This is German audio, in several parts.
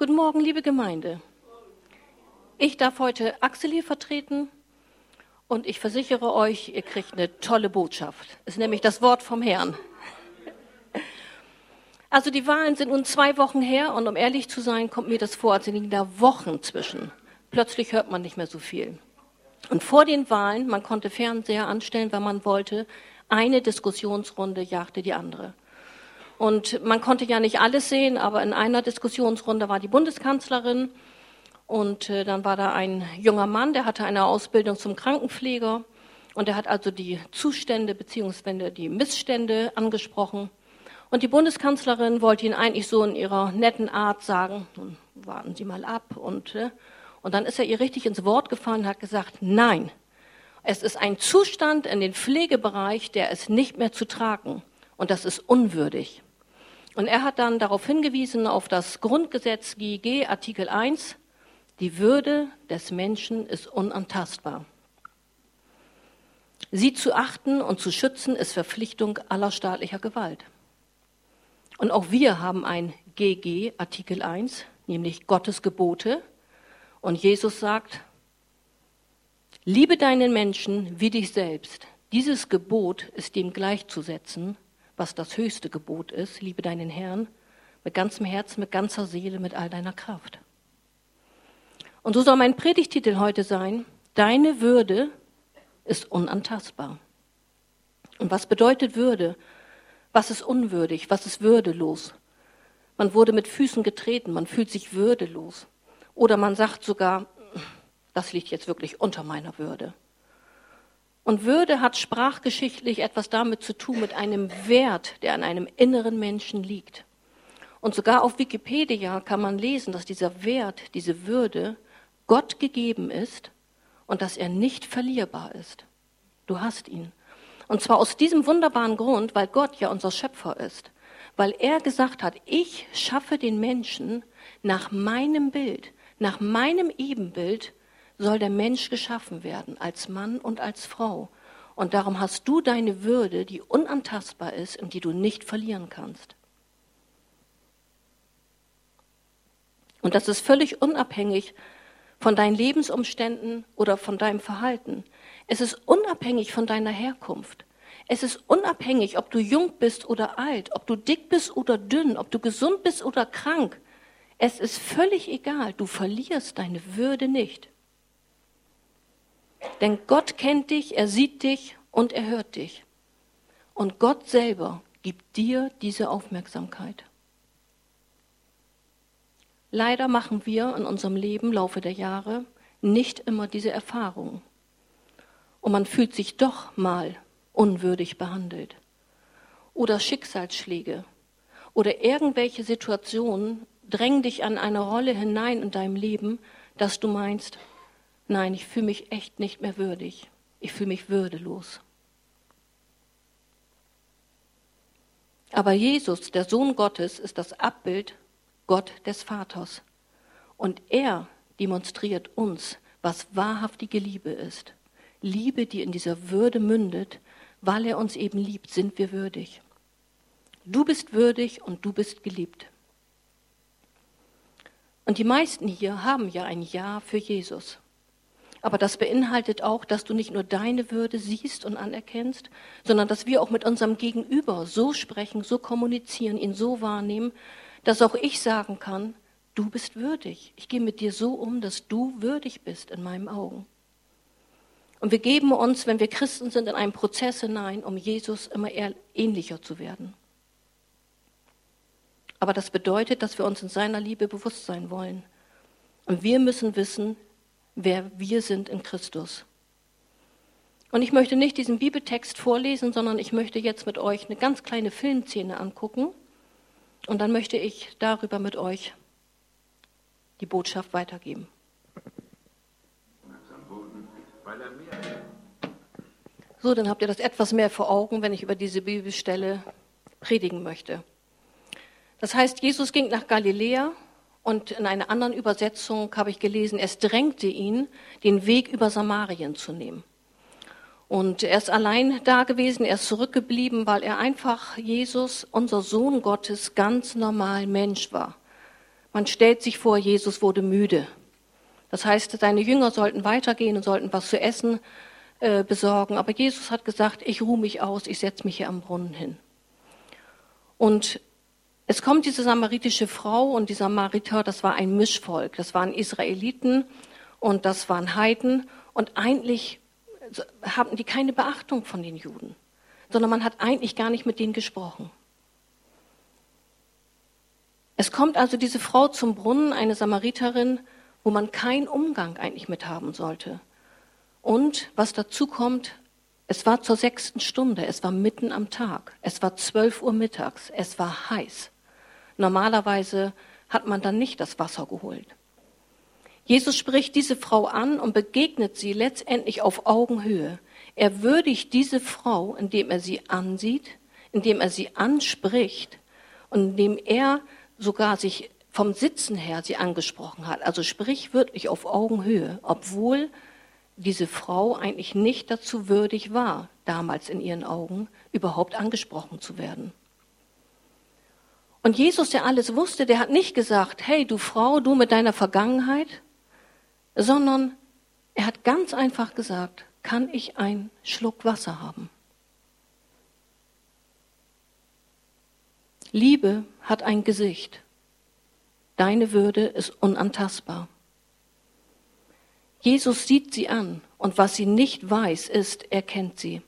Guten Morgen, liebe Gemeinde. Ich darf heute Axel hier vertreten und ich versichere euch, ihr kriegt eine tolle Botschaft. Es ist nämlich das Wort vom Herrn. Also die Wahlen sind nun zwei Wochen her und um ehrlich zu sein, kommt mir das vor, als liegen da Wochen zwischen. Plötzlich hört man nicht mehr so viel. Und vor den Wahlen, man konnte Fernseher anstellen, wenn man wollte, eine Diskussionsrunde jagte die andere. Und man konnte ja nicht alles sehen, aber in einer Diskussionsrunde war die Bundeskanzlerin und äh, dann war da ein junger Mann, der hatte eine Ausbildung zum Krankenpfleger und der hat also die Zustände bzw. die Missstände angesprochen. Und die Bundeskanzlerin wollte ihn eigentlich so in ihrer netten Art sagen, nun warten Sie mal ab. Und, äh, und dann ist er ihr richtig ins Wort gefallen und hat gesagt, nein, es ist ein Zustand in den Pflegebereich, der ist nicht mehr zu tragen. Und das ist unwürdig. Und er hat dann darauf hingewiesen, auf das Grundgesetz GG Artikel 1, die Würde des Menschen ist unantastbar. Sie zu achten und zu schützen ist Verpflichtung aller staatlicher Gewalt. Und auch wir haben ein GG, Artikel 1, nämlich Gottes Gebote. Und Jesus sagt, liebe deinen Menschen wie dich selbst. Dieses Gebot ist dem gleichzusetzen, was das höchste Gebot ist. Liebe deinen Herrn mit ganzem Herzen, mit ganzer Seele, mit all deiner Kraft. Und so soll mein Predigtitel heute sein, deine Würde ist unantastbar. Und was bedeutet Würde? Was ist unwürdig? Was ist würdelos? Man wurde mit Füßen getreten, man fühlt sich würdelos. Oder man sagt sogar, das liegt jetzt wirklich unter meiner Würde. Und Würde hat sprachgeschichtlich etwas damit zu tun, mit einem Wert, der an einem inneren Menschen liegt. Und sogar auf Wikipedia kann man lesen, dass dieser Wert, diese Würde Gott gegeben ist und dass er nicht verlierbar ist. Du hast ihn. Und zwar aus diesem wunderbaren Grund, weil Gott ja unser Schöpfer ist. Weil er gesagt hat, ich schaffe den Menschen nach meinem Bild, nach meinem Ebenbild soll der Mensch geschaffen werden, als Mann und als Frau. Und darum hast du deine Würde, die unantastbar ist und die du nicht verlieren kannst. Und das ist völlig unabhängig von deinen Lebensumständen oder von deinem Verhalten. Es ist unabhängig von deiner Herkunft. Es ist unabhängig, ob du jung bist oder alt, ob du dick bist oder dünn, ob du gesund bist oder krank. Es ist völlig egal, du verlierst deine Würde nicht. Denn Gott kennt dich, er sieht dich und er hört dich. Und Gott selber gibt dir diese Aufmerksamkeit. Leider machen wir in unserem Leben im Laufe der Jahre nicht immer diese Erfahrung und man fühlt sich doch mal unwürdig behandelt. Oder Schicksalsschläge oder irgendwelche Situationen drängen dich an eine Rolle hinein in deinem Leben, dass du meinst, nein, ich fühle mich echt nicht mehr würdig. Ich fühle mich würdelos. Aber Jesus, der Sohn Gottes, ist das Abbild Gott des Vaters. Und er demonstriert uns, was wahrhaftige Liebe ist. Liebe, die in dieser Würde mündet, weil er uns eben liebt, sind wir würdig. Du bist würdig und du bist geliebt. Und die meisten hier haben ja ein Ja für Jesus. Aber das beinhaltet auch, dass du nicht nur deine Würde siehst und anerkennst, sondern dass wir auch mit unserem Gegenüber so sprechen, so kommunizieren, ihn so wahrnehmen, dass auch ich sagen kann, du bist würdig. Ich gehe mit dir so um, dass du würdig bist in meinen Augen. Und wir geben uns, wenn wir Christen sind, in einen Prozess hinein, um Jesus immer eher ähnlicher zu werden. Aber das bedeutet, dass wir uns in seiner Liebe bewusst sein wollen. Und wir müssen wissen, wer wir sind in Christus. Und ich möchte nicht diesen Bibeltext vorlesen, sondern ich möchte jetzt mit euch eine ganz kleine Filmszene angucken. Und dann möchte ich darüber mit euch die Botschaft weitergeben. So, dann habt ihr das etwas mehr vor Augen, wenn ich über diese Bibelstelle predigen möchte. Das heißt, Jesus ging nach Galiläa und in einer anderen Übersetzung habe ich gelesen, es drängte ihn, den Weg über Samarien zu nehmen. Und er ist allein da gewesen, er ist zurückgeblieben, weil er einfach Jesus, unser Sohn Gottes, ganz normal Mensch war. Man stellt sich vor, Jesus wurde müde. Das heißt, seine Jünger sollten weitergehen und sollten was zu essen äh, besorgen. Aber Jesus hat gesagt, ich ruhe mich aus, ich setze mich hier am Brunnen hin. Und es kommt diese samaritische Frau und die Samariter, das war ein Mischvolk. Das waren Israeliten und das waren Heiden. Und eigentlich hatten die keine Beachtung von den Juden, sondern man hat eigentlich gar nicht mit denen gesprochen. Es kommt also diese Frau zum Brunnen, eine Samariterin, wo man keinen Umgang eigentlich mit haben sollte. Und was dazu kommt, es war zur sechsten Stunde, es war mitten am Tag, es war zwölf Uhr mittags, es war heiß. Normalerweise hat man dann nicht das Wasser geholt. Jesus spricht diese Frau an und begegnet sie letztendlich auf Augenhöhe. Er würdigt diese Frau, indem er sie ansieht, indem er sie anspricht und indem er sogar sich vom Sitzen her sie angesprochen hat, also sprichwörtlich auf Augenhöhe, obwohl diese Frau eigentlich nicht dazu würdig war, damals in ihren Augen überhaupt angesprochen zu werden. Und Jesus, der alles wusste, der hat nicht gesagt, hey du Frau, du mit deiner Vergangenheit, sondern er hat ganz einfach gesagt, kann ich einen Schluck Wasser haben? Liebe hat ein Gesicht. Deine Würde ist unantastbar. Jesus sieht sie an und was sie nicht weiß, ist, er kennt sie.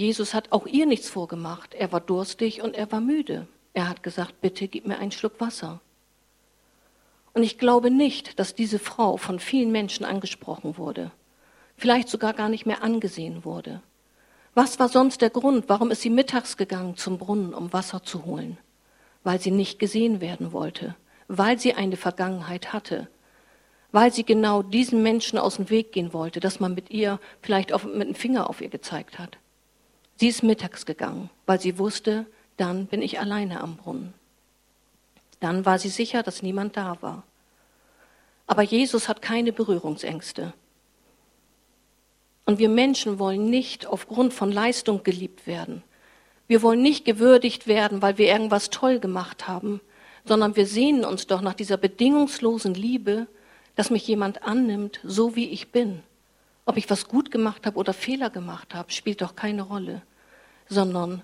Jesus hat auch ihr nichts vorgemacht. Er war durstig und er war müde. Er hat gesagt, bitte gib mir einen Schluck Wasser. Und ich glaube nicht, dass diese Frau von vielen Menschen angesprochen wurde, vielleicht sogar gar nicht mehr angesehen wurde. Was war sonst der Grund? Warum ist sie mittags gegangen zum Brunnen, um Wasser zu holen? weil sie nicht gesehen werden wollte, weil sie eine Vergangenheit hatte, weil sie genau diesen Menschen aus dem Weg gehen wollte, dass man mit ihr vielleicht auf, mit dem Finger auf ihr gezeigt hat. Sie ist mittags gegangen, weil sie wusste, dann bin ich alleine am Brunnen. Dann war sie sicher, dass niemand da war. Aber Jesus hat keine Berührungsängste. Und wir Menschen wollen nicht aufgrund von Leistung geliebt werden. Wir wollen nicht gewürdigt werden, weil wir irgendwas toll gemacht haben, sondern wir sehnen uns doch nach dieser bedingungslosen Liebe, dass mich jemand annimmt, so wie ich bin. Ob ich was gut gemacht habe oder Fehler gemacht habe, spielt doch keine Rolle, sondern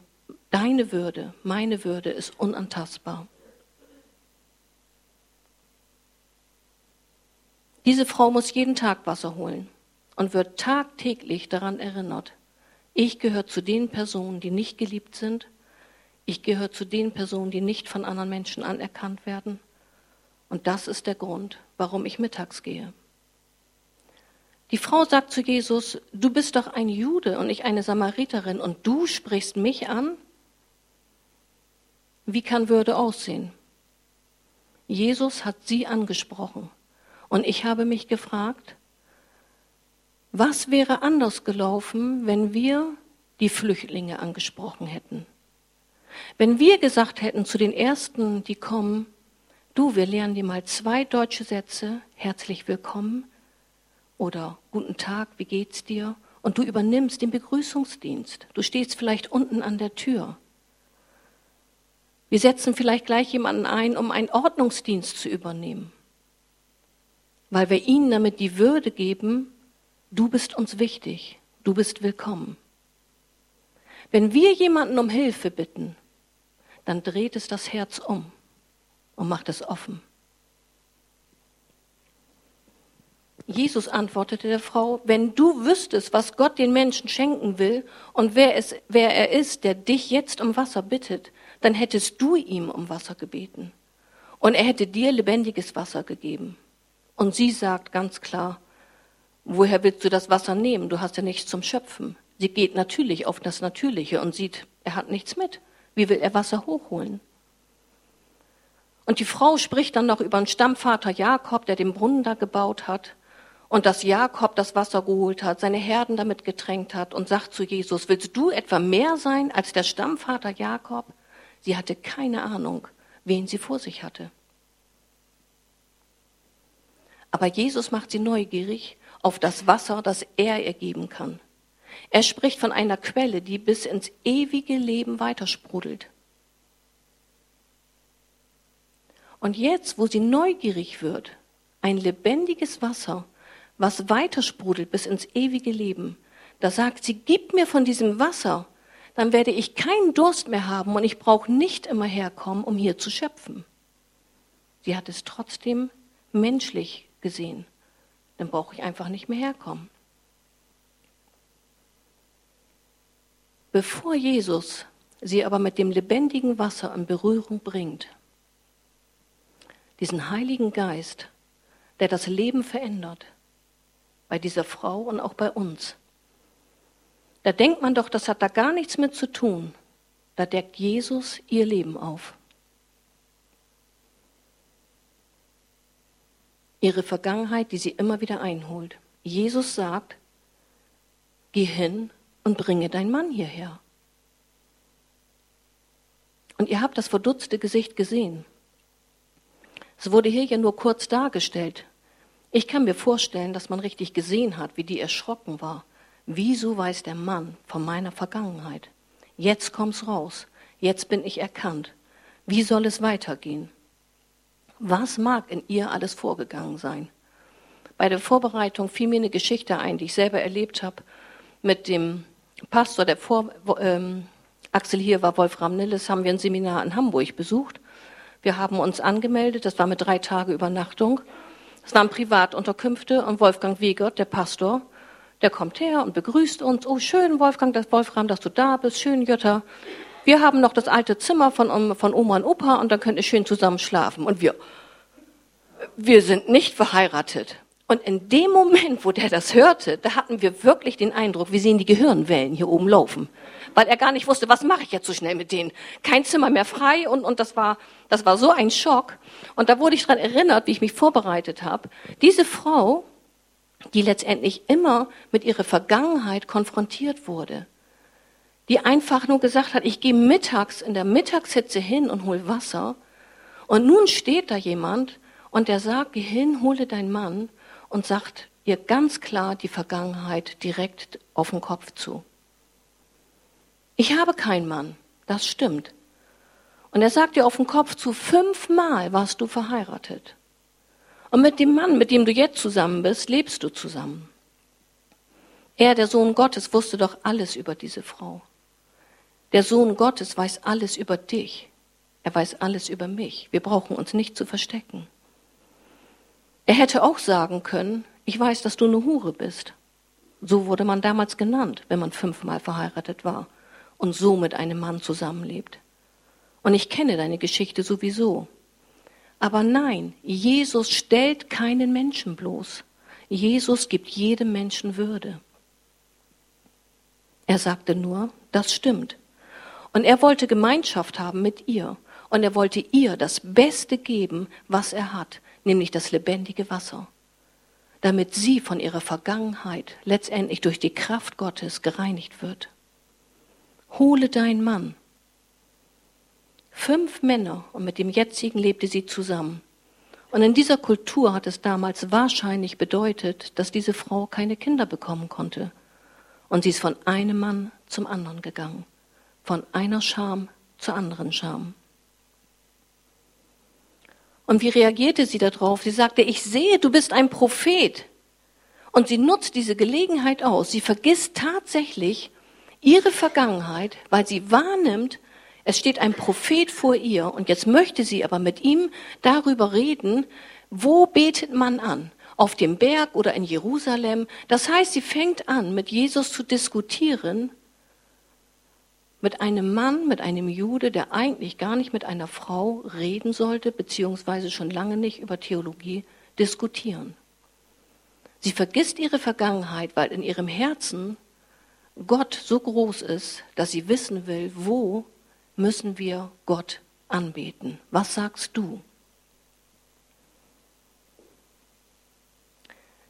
deine Würde, meine Würde ist unantastbar. Diese Frau muss jeden Tag Wasser holen und wird tagtäglich daran erinnert, ich gehöre zu den Personen, die nicht geliebt sind. Ich gehöre zu den Personen, die nicht von anderen Menschen anerkannt werden. Und das ist der Grund, warum ich mittags gehe. Die Frau sagt zu Jesus, du bist doch ein Jude und ich eine Samariterin und du sprichst mich an? Wie kann Würde aussehen? Jesus hat sie angesprochen und ich habe mich gefragt, was wäre anders gelaufen, wenn wir die Flüchtlinge angesprochen hätten? Wenn wir gesagt hätten zu den Ersten, die kommen, du, wir lernen dir mal zwei deutsche Sätze, herzlich willkommen oder guten Tag, wie geht's dir? Und du übernimmst den Begrüßungsdienst. Du stehst vielleicht unten an der Tür. Wir setzen vielleicht gleich jemanden ein, um einen Ordnungsdienst zu übernehmen, weil wir ihnen damit die Würde geben, Du bist uns wichtig, du bist willkommen. Wenn wir jemanden um Hilfe bitten, dann dreht es das Herz um und macht es offen. Jesus antwortete der Frau, wenn du wüsstest, was Gott den Menschen schenken will und wer, es, wer er ist, der dich jetzt um Wasser bittet, dann hättest du ihm um Wasser gebeten. Und er hätte dir lebendiges Wasser gegeben. Und sie sagt ganz klar, Woher willst du das Wasser nehmen? Du hast ja nichts zum Schöpfen. Sie geht natürlich auf das Natürliche und sieht, er hat nichts mit. Wie will er Wasser hochholen? Und die Frau spricht dann noch über den Stammvater Jakob, der den Brunnen da gebaut hat und dass Jakob das Wasser geholt hat, seine Herden damit getränkt hat und sagt zu Jesus, willst du etwa mehr sein als der Stammvater Jakob? Sie hatte keine Ahnung, wen sie vor sich hatte. Aber Jesus macht sie neugierig auf das Wasser, das er ihr geben kann. Er spricht von einer Quelle, die bis ins ewige Leben weitersprudelt. Und jetzt, wo sie neugierig wird, ein lebendiges Wasser, was weiter sprudelt bis ins ewige Leben, da sagt sie, gib mir von diesem Wasser, dann werde ich keinen Durst mehr haben und ich brauche nicht immer herkommen, um hier zu schöpfen. Sie hat es trotzdem menschlich gesehen. Dann brauche ich einfach nicht mehr herkommen. Bevor Jesus sie aber mit dem lebendigen Wasser in Berührung bringt, diesen Heiligen Geist, der das Leben verändert, bei dieser Frau und auch bei uns, da denkt man doch, das hat da gar nichts mit zu tun. Da deckt Jesus ihr Leben auf. Ihre Vergangenheit, die sie immer wieder einholt. Jesus sagt, geh hin und bringe deinen Mann hierher. Und ihr habt das verdutzte Gesicht gesehen. Es wurde hier ja nur kurz dargestellt. Ich kann mir vorstellen, dass man richtig gesehen hat, wie die erschrocken war Wieso weiß der Mann von meiner Vergangenheit? Jetzt kommt's raus. Jetzt bin ich erkannt. Wie soll es weitergehen? Was mag in ihr alles vorgegangen sein? Bei der Vorbereitung fiel mir eine Geschichte ein, die ich selber erlebt habe mit dem Pastor, der vor ähm, Axel hier war, Wolfram Nilles, haben wir ein Seminar in Hamburg besucht. Wir haben uns angemeldet, das war mit drei Tage Übernachtung. Es waren Privatunterkünfte und Wolfgang Wiegert, der Pastor, der kommt her und begrüßt uns. Oh, schön, Wolfgang, das Wolfram, dass du da bist. Schön, Jutta. Wir haben noch das alte Zimmer von, von Oma und Opa und dann könnt ihr schön zusammen schlafen. Und wir, wir sind nicht verheiratet. Und in dem Moment, wo der das hörte, da hatten wir wirklich den Eindruck, wir sehen die Gehirnwellen hier oben laufen. Weil er gar nicht wusste, was mache ich jetzt so schnell mit denen? Kein Zimmer mehr frei und, und das war, das war so ein Schock. Und da wurde ich daran erinnert, wie ich mich vorbereitet habe. Diese Frau, die letztendlich immer mit ihrer Vergangenheit konfrontiert wurde. Die einfach nur gesagt hat, ich gehe mittags in der Mittagshitze hin und hol Wasser. Und nun steht da jemand und der sagt, geh hin, hole deinen Mann und sagt ihr ganz klar die Vergangenheit direkt auf den Kopf zu. Ich habe keinen Mann, das stimmt. Und er sagt dir auf den Kopf zu, fünfmal warst du verheiratet. Und mit dem Mann, mit dem du jetzt zusammen bist, lebst du zusammen. Er, der Sohn Gottes, wusste doch alles über diese Frau. Der Sohn Gottes weiß alles über dich. Er weiß alles über mich. Wir brauchen uns nicht zu verstecken. Er hätte auch sagen können, ich weiß, dass du eine Hure bist. So wurde man damals genannt, wenn man fünfmal verheiratet war und so mit einem Mann zusammenlebt. Und ich kenne deine Geschichte sowieso. Aber nein, Jesus stellt keinen Menschen bloß. Jesus gibt jedem Menschen Würde. Er sagte nur, das stimmt. Und er wollte Gemeinschaft haben mit ihr. Und er wollte ihr das Beste geben, was er hat, nämlich das lebendige Wasser, damit sie von ihrer Vergangenheit letztendlich durch die Kraft Gottes gereinigt wird. Hole deinen Mann, Fünf Männer und mit dem jetzigen lebte sie zusammen. Und in dieser Kultur hat es damals wahrscheinlich bedeutet, dass diese Frau keine Kinder bekommen konnte. Und sie ist von einem Mann zum anderen gegangen, von einer Scham zur anderen Scham. Und wie reagierte sie darauf? Sie sagte, ich sehe, du bist ein Prophet. Und sie nutzt diese Gelegenheit aus. Sie vergisst tatsächlich ihre Vergangenheit, weil sie wahrnimmt, es steht ein Prophet vor ihr und jetzt möchte sie aber mit ihm darüber reden, wo betet man an? Auf dem Berg oder in Jerusalem? Das heißt, sie fängt an, mit Jesus zu diskutieren, mit einem Mann, mit einem Jude, der eigentlich gar nicht mit einer Frau reden sollte, beziehungsweise schon lange nicht über Theologie diskutieren. Sie vergisst ihre Vergangenheit, weil in ihrem Herzen Gott so groß ist, dass sie wissen will, wo müssen wir Gott anbeten. Was sagst du?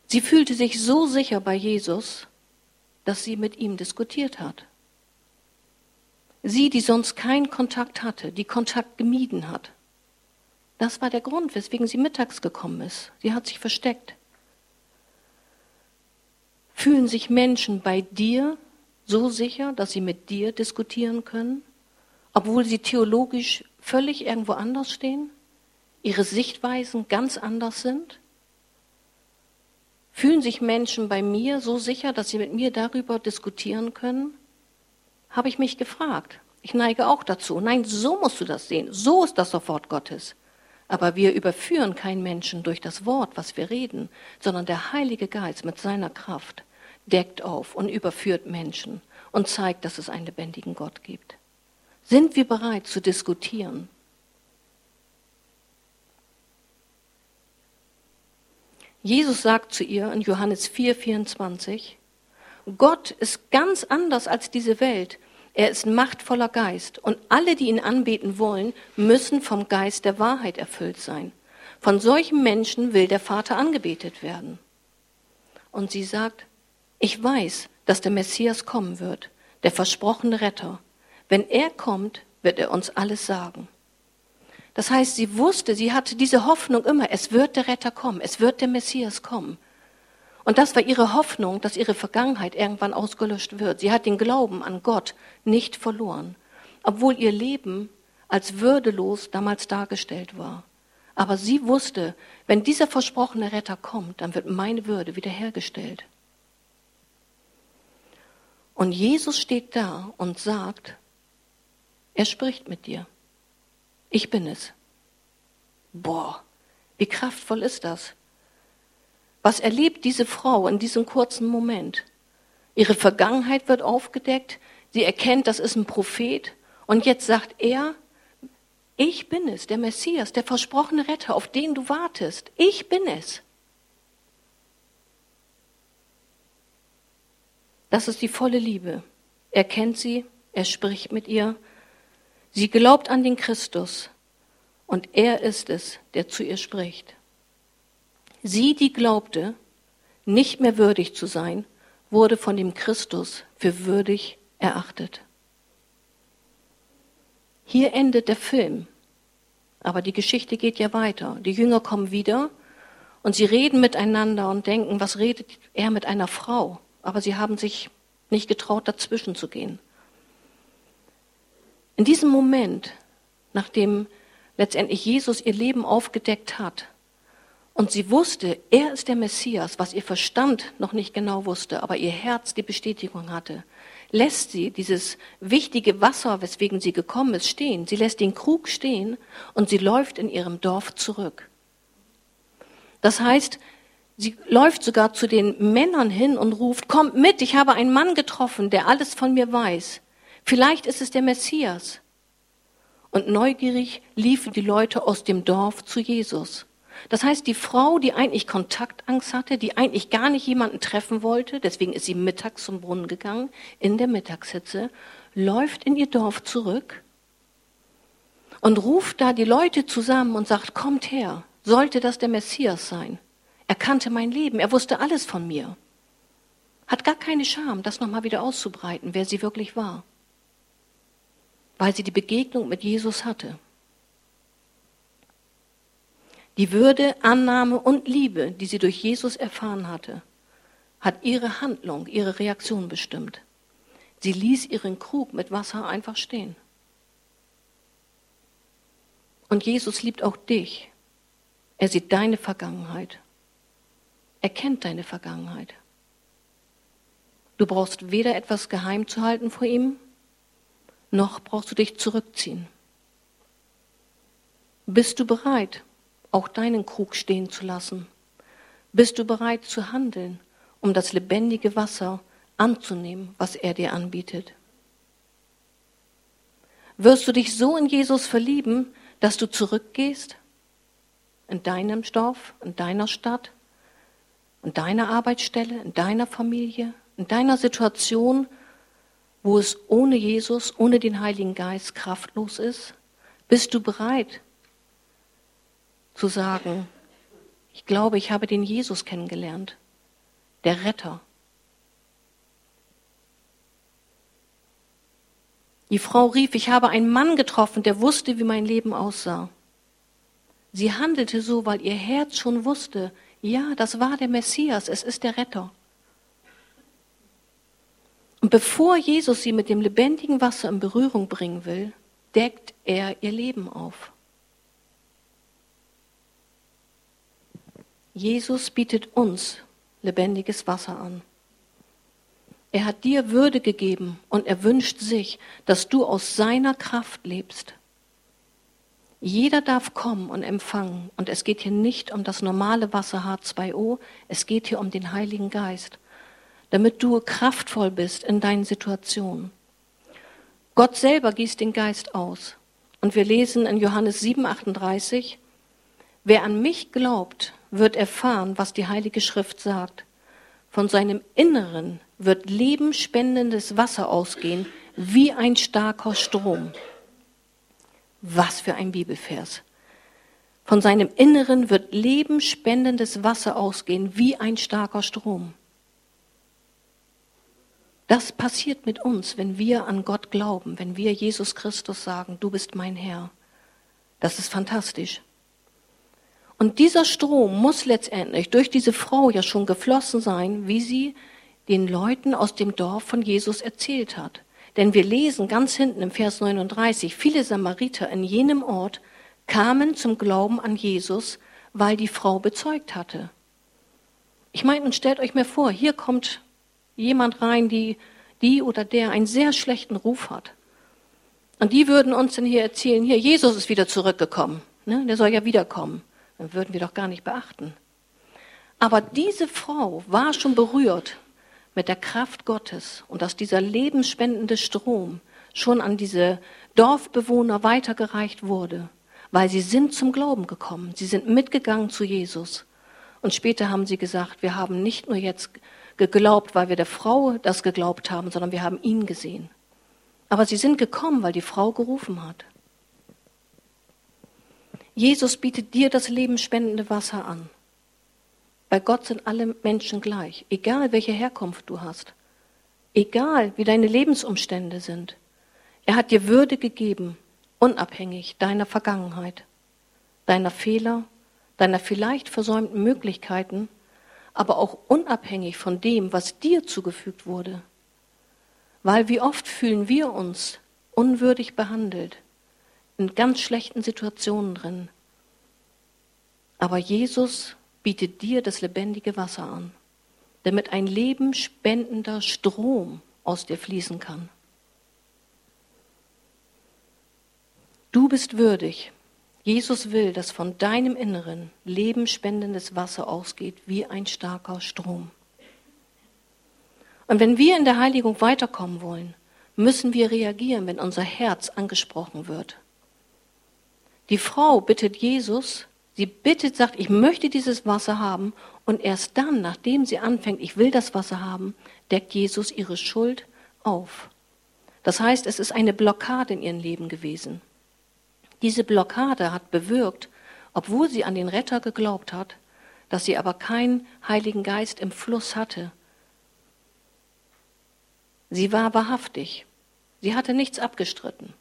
Sie fühlte sich so sicher bei Jesus, dass sie mit ihm diskutiert hat. Sie, die sonst keinen Kontakt hatte, die Kontakt gemieden hat. Das war der Grund, weswegen sie mittags gekommen ist. Sie hat sich versteckt. Fühlen sich Menschen bei dir so sicher, dass sie mit dir diskutieren können? obwohl sie theologisch völlig irgendwo anders stehen? ihre Sichtweisen ganz anders sind? Fühlen sich Menschen bei mir so sicher, dass sie mit mir darüber diskutieren können? Habe ich mich gefragt. Ich neige auch dazu. Nein, so musst du das sehen. So ist das Wort Gottes. Aber wir überführen keinen Menschen durch das Wort, was wir reden, sondern der Heilige Geist mit seiner Kraft deckt auf und überführt Menschen und zeigt, dass es einen lebendigen Gott gibt. Sind wir bereit zu diskutieren? Jesus sagt zu ihr in Johannes 4, 24, Gott ist ganz anders als diese Welt. Er ist machtvoller Geist und alle, die ihn anbeten wollen, müssen vom Geist der Wahrheit erfüllt sein. Von solchen Menschen will der Vater angebetet werden. Und sie sagt, ich weiß, dass der Messias kommen wird, der versprochene Retter. Wenn er kommt, wird er uns alles sagen. Das heißt, sie wusste, sie hatte diese Hoffnung immer, es wird der Retter kommen, es wird der Messias kommen. Und das war ihre Hoffnung, dass ihre Vergangenheit irgendwann ausgelöscht wird. Sie hat den Glauben an Gott nicht verloren, obwohl ihr Leben als würdelos damals dargestellt war. Aber sie wusste, wenn dieser versprochene Retter kommt, dann wird meine Würde wiederhergestellt. Und Jesus steht da und sagt, er spricht mit dir. Ich bin es. Boah, wie kraftvoll ist das? Was erlebt diese Frau in diesem kurzen Moment? Ihre Vergangenheit wird aufgedeckt, sie erkennt, das ist ein Prophet und jetzt sagt er, ich bin es, der Messias, der versprochene Retter, auf den du wartest. Ich bin es. Das ist die volle Liebe. Er kennt sie, er spricht mit ihr. Sie glaubt an den Christus und er ist es, der zu ihr spricht. Sie, die glaubte, nicht mehr würdig zu sein, wurde von dem Christus für würdig erachtet. Hier endet der Film, aber die Geschichte geht ja weiter. Die Jünger kommen wieder und sie reden miteinander und denken, was redet er mit einer Frau? Aber sie haben sich nicht getraut, dazwischen zu gehen. In diesem Moment, nachdem letztendlich Jesus ihr Leben aufgedeckt hat, und sie wusste, er ist der Messias, was ihr Verstand noch nicht genau wusste, aber ihr Herz die Bestätigung hatte. Lässt sie dieses wichtige Wasser, weswegen sie gekommen ist, stehen. Sie lässt den Krug stehen und sie läuft in ihrem Dorf zurück. Das heißt, sie läuft sogar zu den Männern hin und ruft, kommt mit, ich habe einen Mann getroffen, der alles von mir weiß. Vielleicht ist es der Messias. Und neugierig liefen die Leute aus dem Dorf zu Jesus. Das heißt, die Frau, die eigentlich Kontaktangst hatte, die eigentlich gar nicht jemanden treffen wollte, deswegen ist sie mittags zum Brunnen gegangen, in der Mittagshitze, läuft in ihr Dorf zurück und ruft da die Leute zusammen und sagt, kommt her, sollte das der Messias sein? Er kannte mein Leben, er wusste alles von mir. Hat gar keine Scham, das nochmal wieder auszubreiten, wer sie wirklich war. Weil sie die Begegnung mit Jesus hatte. Die Würde, Annahme und Liebe, die sie durch Jesus erfahren hatte, hat ihre Handlung, ihre Reaktion bestimmt. Sie ließ ihren Krug mit Wasser einfach stehen. Und Jesus liebt auch dich. Er sieht deine Vergangenheit. Er kennt deine Vergangenheit. Du brauchst weder etwas geheim zu halten vor ihm, noch brauchst du dich zurückziehen. Bist du bereit, auch deinen Krug stehen zu lassen? Bist du bereit zu handeln, um das lebendige Wasser anzunehmen, was er dir anbietet? Wirst du dich so in Jesus verlieben, dass du zurückgehst? In deinem Dorf, in deiner Stadt, in deiner Arbeitsstelle, in deiner Familie, in deiner Situation, wo es ohne Jesus, ohne den Heiligen Geist kraftlos ist? Bist du bereit, zu sagen, ich glaube, ich habe den Jesus kennengelernt, der Retter. Die Frau rief, ich habe einen Mann getroffen, der wusste, wie mein Leben aussah. Sie handelte so, weil ihr Herz schon wusste, ja, das war der Messias, es ist der Retter. Und bevor Jesus sie mit dem lebendigen Wasser in Berührung bringen will, deckt er ihr Leben auf. Jesus bietet uns lebendiges Wasser an. Er hat dir Würde gegeben und er wünscht sich, dass du aus seiner Kraft lebst. Jeder darf kommen und empfangen. Und es geht hier nicht um das normale Wasser H2O, es geht hier um den Heiligen Geist, damit du kraftvoll bist in deinen Situationen. Gott selber gießt den Geist aus. Und wir lesen in Johannes 7, 38, wer an mich glaubt, wird erfahren, was die Heilige Schrift sagt. Von seinem Inneren wird lebensspendendes Wasser ausgehen, wie ein starker Strom. Was für ein Bibelvers. Von seinem Inneren wird lebensspendendes Wasser ausgehen, wie ein starker Strom. Das passiert mit uns, wenn wir an Gott glauben, wenn wir Jesus Christus sagen, du bist mein Herr. Das ist fantastisch. Und dieser Strom muss letztendlich durch diese Frau ja schon geflossen sein, wie sie den Leuten aus dem Dorf von Jesus erzählt hat. Denn wir lesen ganz hinten im Vers 39, viele Samariter in jenem Ort kamen zum Glauben an Jesus, weil die Frau bezeugt hatte. Ich meine, und stellt euch mal vor, hier kommt jemand rein, die, die oder der einen sehr schlechten Ruf hat. Und die würden uns dann hier erzählen, hier, Jesus ist wieder zurückgekommen. Ne? Der soll ja wiederkommen. Dann würden wir doch gar nicht beachten. Aber diese Frau war schon berührt mit der Kraft Gottes und dass dieser lebensspendende Strom schon an diese Dorfbewohner weitergereicht wurde, weil sie sind zum Glauben gekommen. Sie sind mitgegangen zu Jesus. Und später haben sie gesagt, wir haben nicht nur jetzt geglaubt, weil wir der Frau das geglaubt haben, sondern wir haben ihn gesehen. Aber sie sind gekommen, weil die Frau gerufen hat. Jesus bietet dir das lebensspendende Wasser an. Bei Gott sind alle Menschen gleich, egal welche Herkunft du hast, egal wie deine Lebensumstände sind. Er hat dir Würde gegeben, unabhängig deiner Vergangenheit, deiner Fehler, deiner vielleicht versäumten Möglichkeiten, aber auch unabhängig von dem, was dir zugefügt wurde. Weil wie oft fühlen wir uns unwürdig behandelt, in ganz schlechten Situationen drin. Aber Jesus bietet dir das lebendige Wasser an, damit ein lebenspendender Strom aus dir fließen kann. Du bist würdig. Jesus will, dass von deinem Inneren lebensspendendes Wasser ausgeht wie ein starker Strom. Und wenn wir in der Heiligung weiterkommen wollen, müssen wir reagieren, wenn unser Herz angesprochen wird. Die Frau bittet Jesus, sie bittet, sagt, ich möchte dieses Wasser haben und erst dann, nachdem sie anfängt, ich will das Wasser haben, deckt Jesus ihre Schuld auf. Das heißt, es ist eine Blockade in ihrem Leben gewesen. Diese Blockade hat bewirkt, obwohl sie an den Retter geglaubt hat, dass sie aber keinen Heiligen Geist im Fluss hatte. Sie war wahrhaftig. Sie hatte nichts abgestritten.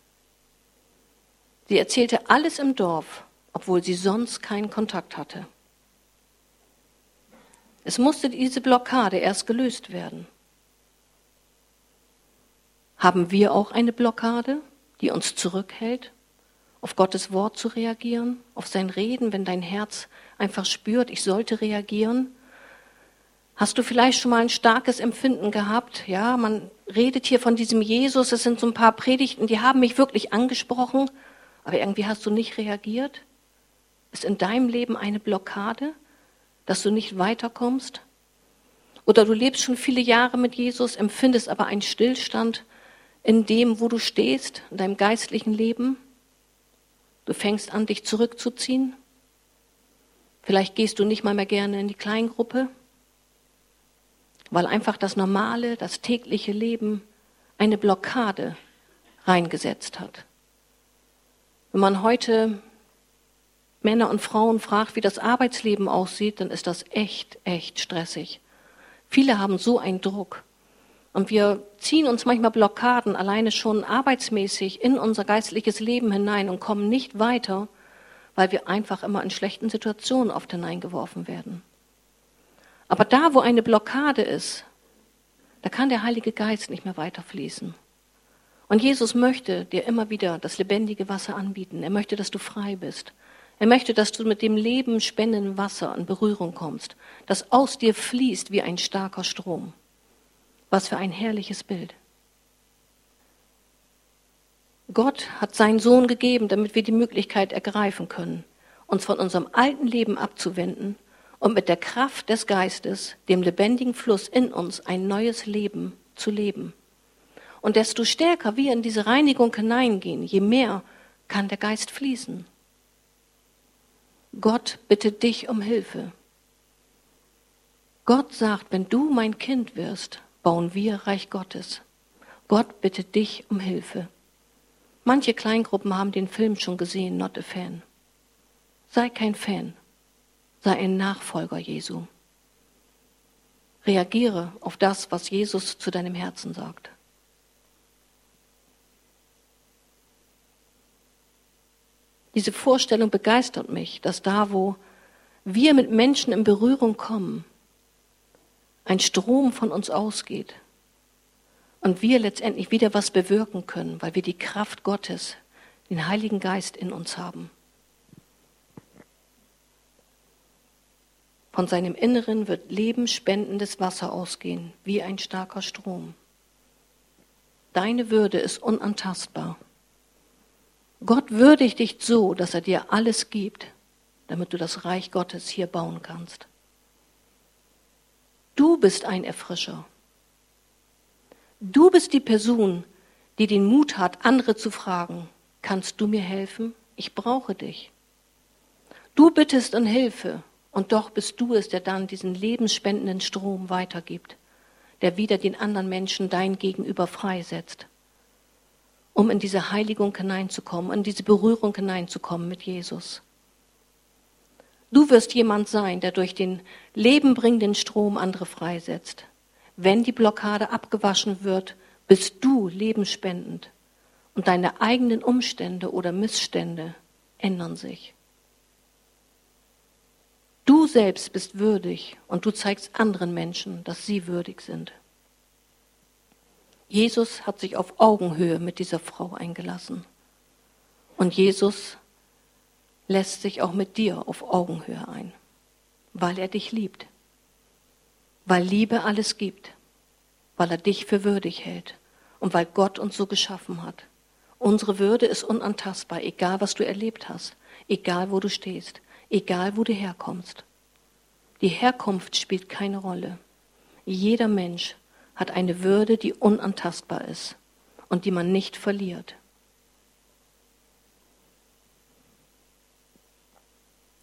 Sie erzählte alles im Dorf, obwohl sie sonst keinen Kontakt hatte. Es musste diese Blockade erst gelöst werden. Haben wir auch eine Blockade, die uns zurückhält, auf Gottes Wort zu reagieren, auf sein Reden, wenn dein Herz einfach spürt, ich sollte reagieren? Hast du vielleicht schon mal ein starkes Empfinden gehabt? Ja, man redet hier von diesem Jesus, es sind so ein paar Predigten, die haben mich wirklich angesprochen, aber irgendwie hast du nicht reagiert? Ist in deinem Leben eine Blockade, dass du nicht weiterkommst? Oder du lebst schon viele Jahre mit Jesus, empfindest aber einen Stillstand in dem, wo du stehst, in deinem geistlichen Leben? Du fängst an, dich zurückzuziehen? Vielleicht gehst du nicht mal mehr gerne in die Kleingruppe, weil einfach das normale, das tägliche Leben eine Blockade reingesetzt hat. Wenn man heute Männer und Frauen fragt, wie das Arbeitsleben aussieht, dann ist das echt, echt stressig. Viele haben so einen Druck. Und wir ziehen uns manchmal Blockaden alleine schon arbeitsmäßig in unser geistliches Leben hinein und kommen nicht weiter, weil wir einfach immer in schlechten Situationen oft hineingeworfen werden. Aber da, wo eine Blockade ist, da kann der Heilige Geist nicht mehr weiterfließen. Und Jesus möchte dir immer wieder das lebendige Wasser anbieten. Er möchte, dass du frei bist. Er möchte, dass du mit dem Leben spendenden Wasser in Berührung kommst, das aus dir fließt wie ein starker Strom. Was für ein herrliches Bild. Gott hat seinen Sohn gegeben, damit wir die Möglichkeit ergreifen können, uns von unserem alten Leben abzuwenden und mit der Kraft des Geistes, dem lebendigen Fluss in uns, ein neues Leben zu leben. Und desto stärker wir in diese Reinigung hineingehen, je mehr kann der Geist fließen. Gott bittet dich um Hilfe. Gott sagt, wenn du mein Kind wirst, bauen wir Reich Gottes. Gott bittet dich um Hilfe. Manche Kleingruppen haben den Film schon gesehen, not a fan. Sei kein Fan, sei ein Nachfolger Jesu. Reagiere auf das, was Jesus zu deinem Herzen sagt. Diese Vorstellung begeistert mich, dass da, wo wir mit Menschen in Berührung kommen, ein Strom von uns ausgeht und wir letztendlich wieder was bewirken können, weil wir die Kraft Gottes, den Heiligen Geist in uns haben. Von seinem Inneren wird lebensspendendes Wasser ausgehen, wie ein starker Strom. Deine Würde ist unantastbar. Gott würdigt dich so, dass er dir alles gibt, damit du das Reich Gottes hier bauen kannst. Du bist ein Erfrischer. Du bist die Person, die den Mut hat, andere zu fragen, kannst du mir helfen? Ich brauche dich. Du bittest um Hilfe und doch bist du es, der dann diesen lebensspendenden Strom weitergibt, der wieder den anderen Menschen dein Gegenüber freisetzt um in diese Heiligung hineinzukommen, in diese Berührung hineinzukommen mit Jesus. Du wirst jemand sein, der durch den lebenbringenden Strom andere freisetzt. Wenn die Blockade abgewaschen wird, bist du lebensspendend und deine eigenen Umstände oder Missstände ändern sich. Du selbst bist würdig und du zeigst anderen Menschen, dass sie würdig sind. Jesus hat sich auf Augenhöhe mit dieser Frau eingelassen. Und Jesus lässt sich auch mit dir auf Augenhöhe ein, weil er dich liebt, weil Liebe alles gibt, weil er dich für würdig hält und weil Gott uns so geschaffen hat. Unsere Würde ist unantastbar, egal was du erlebt hast, egal wo du stehst, egal wo du herkommst. Die Herkunft spielt keine Rolle. Jeder Mensch hat eine Würde, die unantastbar ist und die man nicht verliert.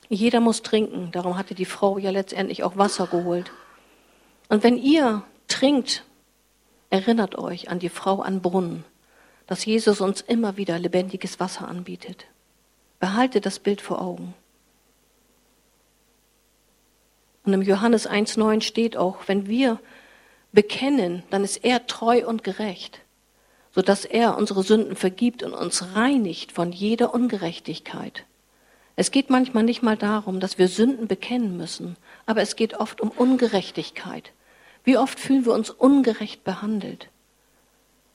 Jeder muss trinken, darum hatte die Frau ja letztendlich auch Wasser geholt. Und wenn ihr trinkt, erinnert euch an die Frau an Brunnen, dass Jesus uns immer wieder lebendiges Wasser anbietet. Behaltet das Bild vor Augen. Und im Johannes 1.9 steht auch, wenn wir bekennen, dann ist er treu und gerecht, sodass er unsere Sünden vergibt und uns reinigt von jeder Ungerechtigkeit. Es geht manchmal nicht mal darum, dass wir Sünden bekennen müssen, aber es geht oft um Ungerechtigkeit. Wie oft fühlen wir uns ungerecht behandelt?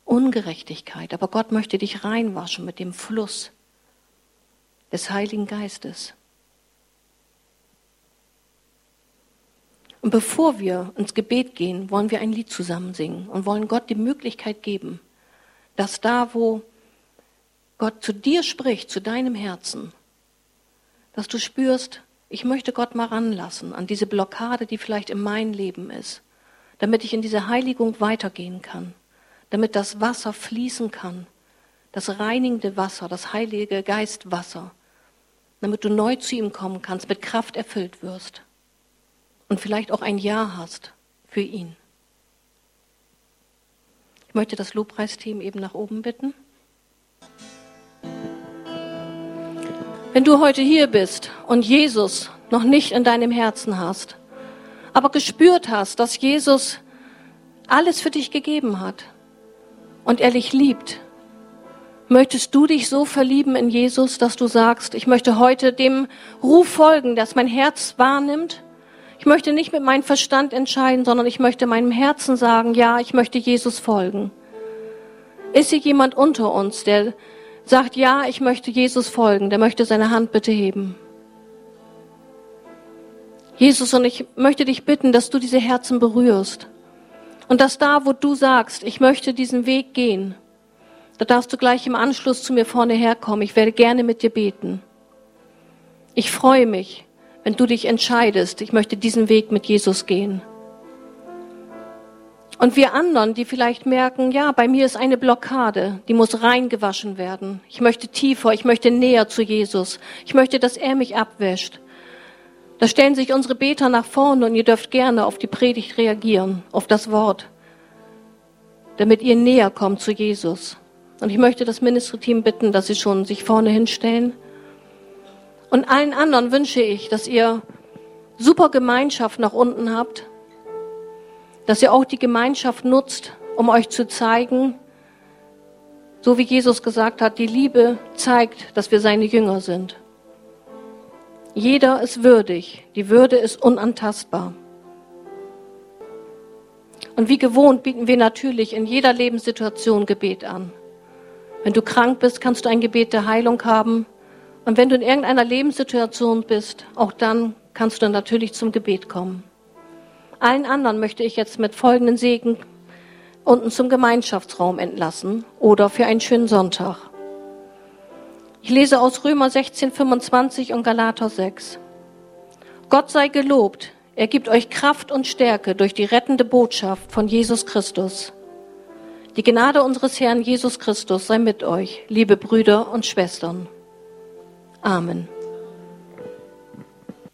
Ungerechtigkeit, aber Gott möchte dich reinwaschen mit dem Fluss des Heiligen Geistes. Und bevor wir ins Gebet gehen, wollen wir ein Lied zusammen singen und wollen Gott die Möglichkeit geben, dass da, wo Gott zu dir spricht, zu deinem Herzen, dass du spürst, ich möchte Gott mal ranlassen an diese Blockade, die vielleicht in meinem Leben ist, damit ich in diese Heiligung weitergehen kann, damit das Wasser fließen kann, das reinigende Wasser, das heilige Geistwasser, damit du neu zu ihm kommen kannst, mit Kraft erfüllt wirst und vielleicht auch ein Ja hast für ihn. Ich möchte das Lobpreisteam eben nach oben bitten. Wenn du heute hier bist und Jesus noch nicht in deinem Herzen hast, aber gespürt hast, dass Jesus alles für dich gegeben hat und er dich liebt, möchtest du dich so verlieben in Jesus, dass du sagst, ich möchte heute dem Ruf folgen, dass mein Herz wahrnimmt ich möchte nicht mit meinem Verstand entscheiden, sondern ich möchte meinem Herzen sagen, ja, ich möchte Jesus folgen. Ist hier jemand unter uns, der sagt, ja, ich möchte Jesus folgen, der möchte seine Hand bitte heben. Jesus, und ich möchte dich bitten, dass du diese Herzen berührst. Und dass da, wo du sagst, ich möchte diesen Weg gehen, da darfst du gleich im Anschluss zu mir vorne herkommen. Ich werde gerne mit dir beten. Ich freue mich, wenn du dich entscheidest, ich möchte diesen Weg mit Jesus gehen. Und wir anderen, die vielleicht merken, ja, bei mir ist eine Blockade, die muss reingewaschen werden. Ich möchte tiefer, ich möchte näher zu Jesus. Ich möchte, dass er mich abwäscht. Da stellen sich unsere Beter nach vorne und ihr dürft gerne auf die Predigt reagieren, auf das Wort, damit ihr näher kommt zu Jesus. Und ich möchte das Ministry-Team bitten, dass sie schon sich vorne hinstellen. Und allen anderen wünsche ich, dass ihr super Gemeinschaft nach unten habt, dass ihr auch die Gemeinschaft nutzt, um euch zu zeigen, so wie Jesus gesagt hat, die Liebe zeigt, dass wir seine Jünger sind. Jeder ist würdig, die Würde ist unantastbar. Und wie gewohnt bieten wir natürlich in jeder Lebenssituation Gebet an. Wenn du krank bist, kannst du ein Gebet der Heilung haben. Und wenn du in irgendeiner Lebenssituation bist, auch dann kannst du natürlich zum Gebet kommen. Allen anderen möchte ich jetzt mit folgenden Segen unten zum Gemeinschaftsraum entlassen oder für einen schönen Sonntag. Ich lese aus Römer 16, 25 und Galater 6. Gott sei gelobt, er gibt euch Kraft und Stärke durch die rettende Botschaft von Jesus Christus. Die Gnade unseres Herrn Jesus Christus sei mit euch, liebe Brüder und Schwestern. Amen.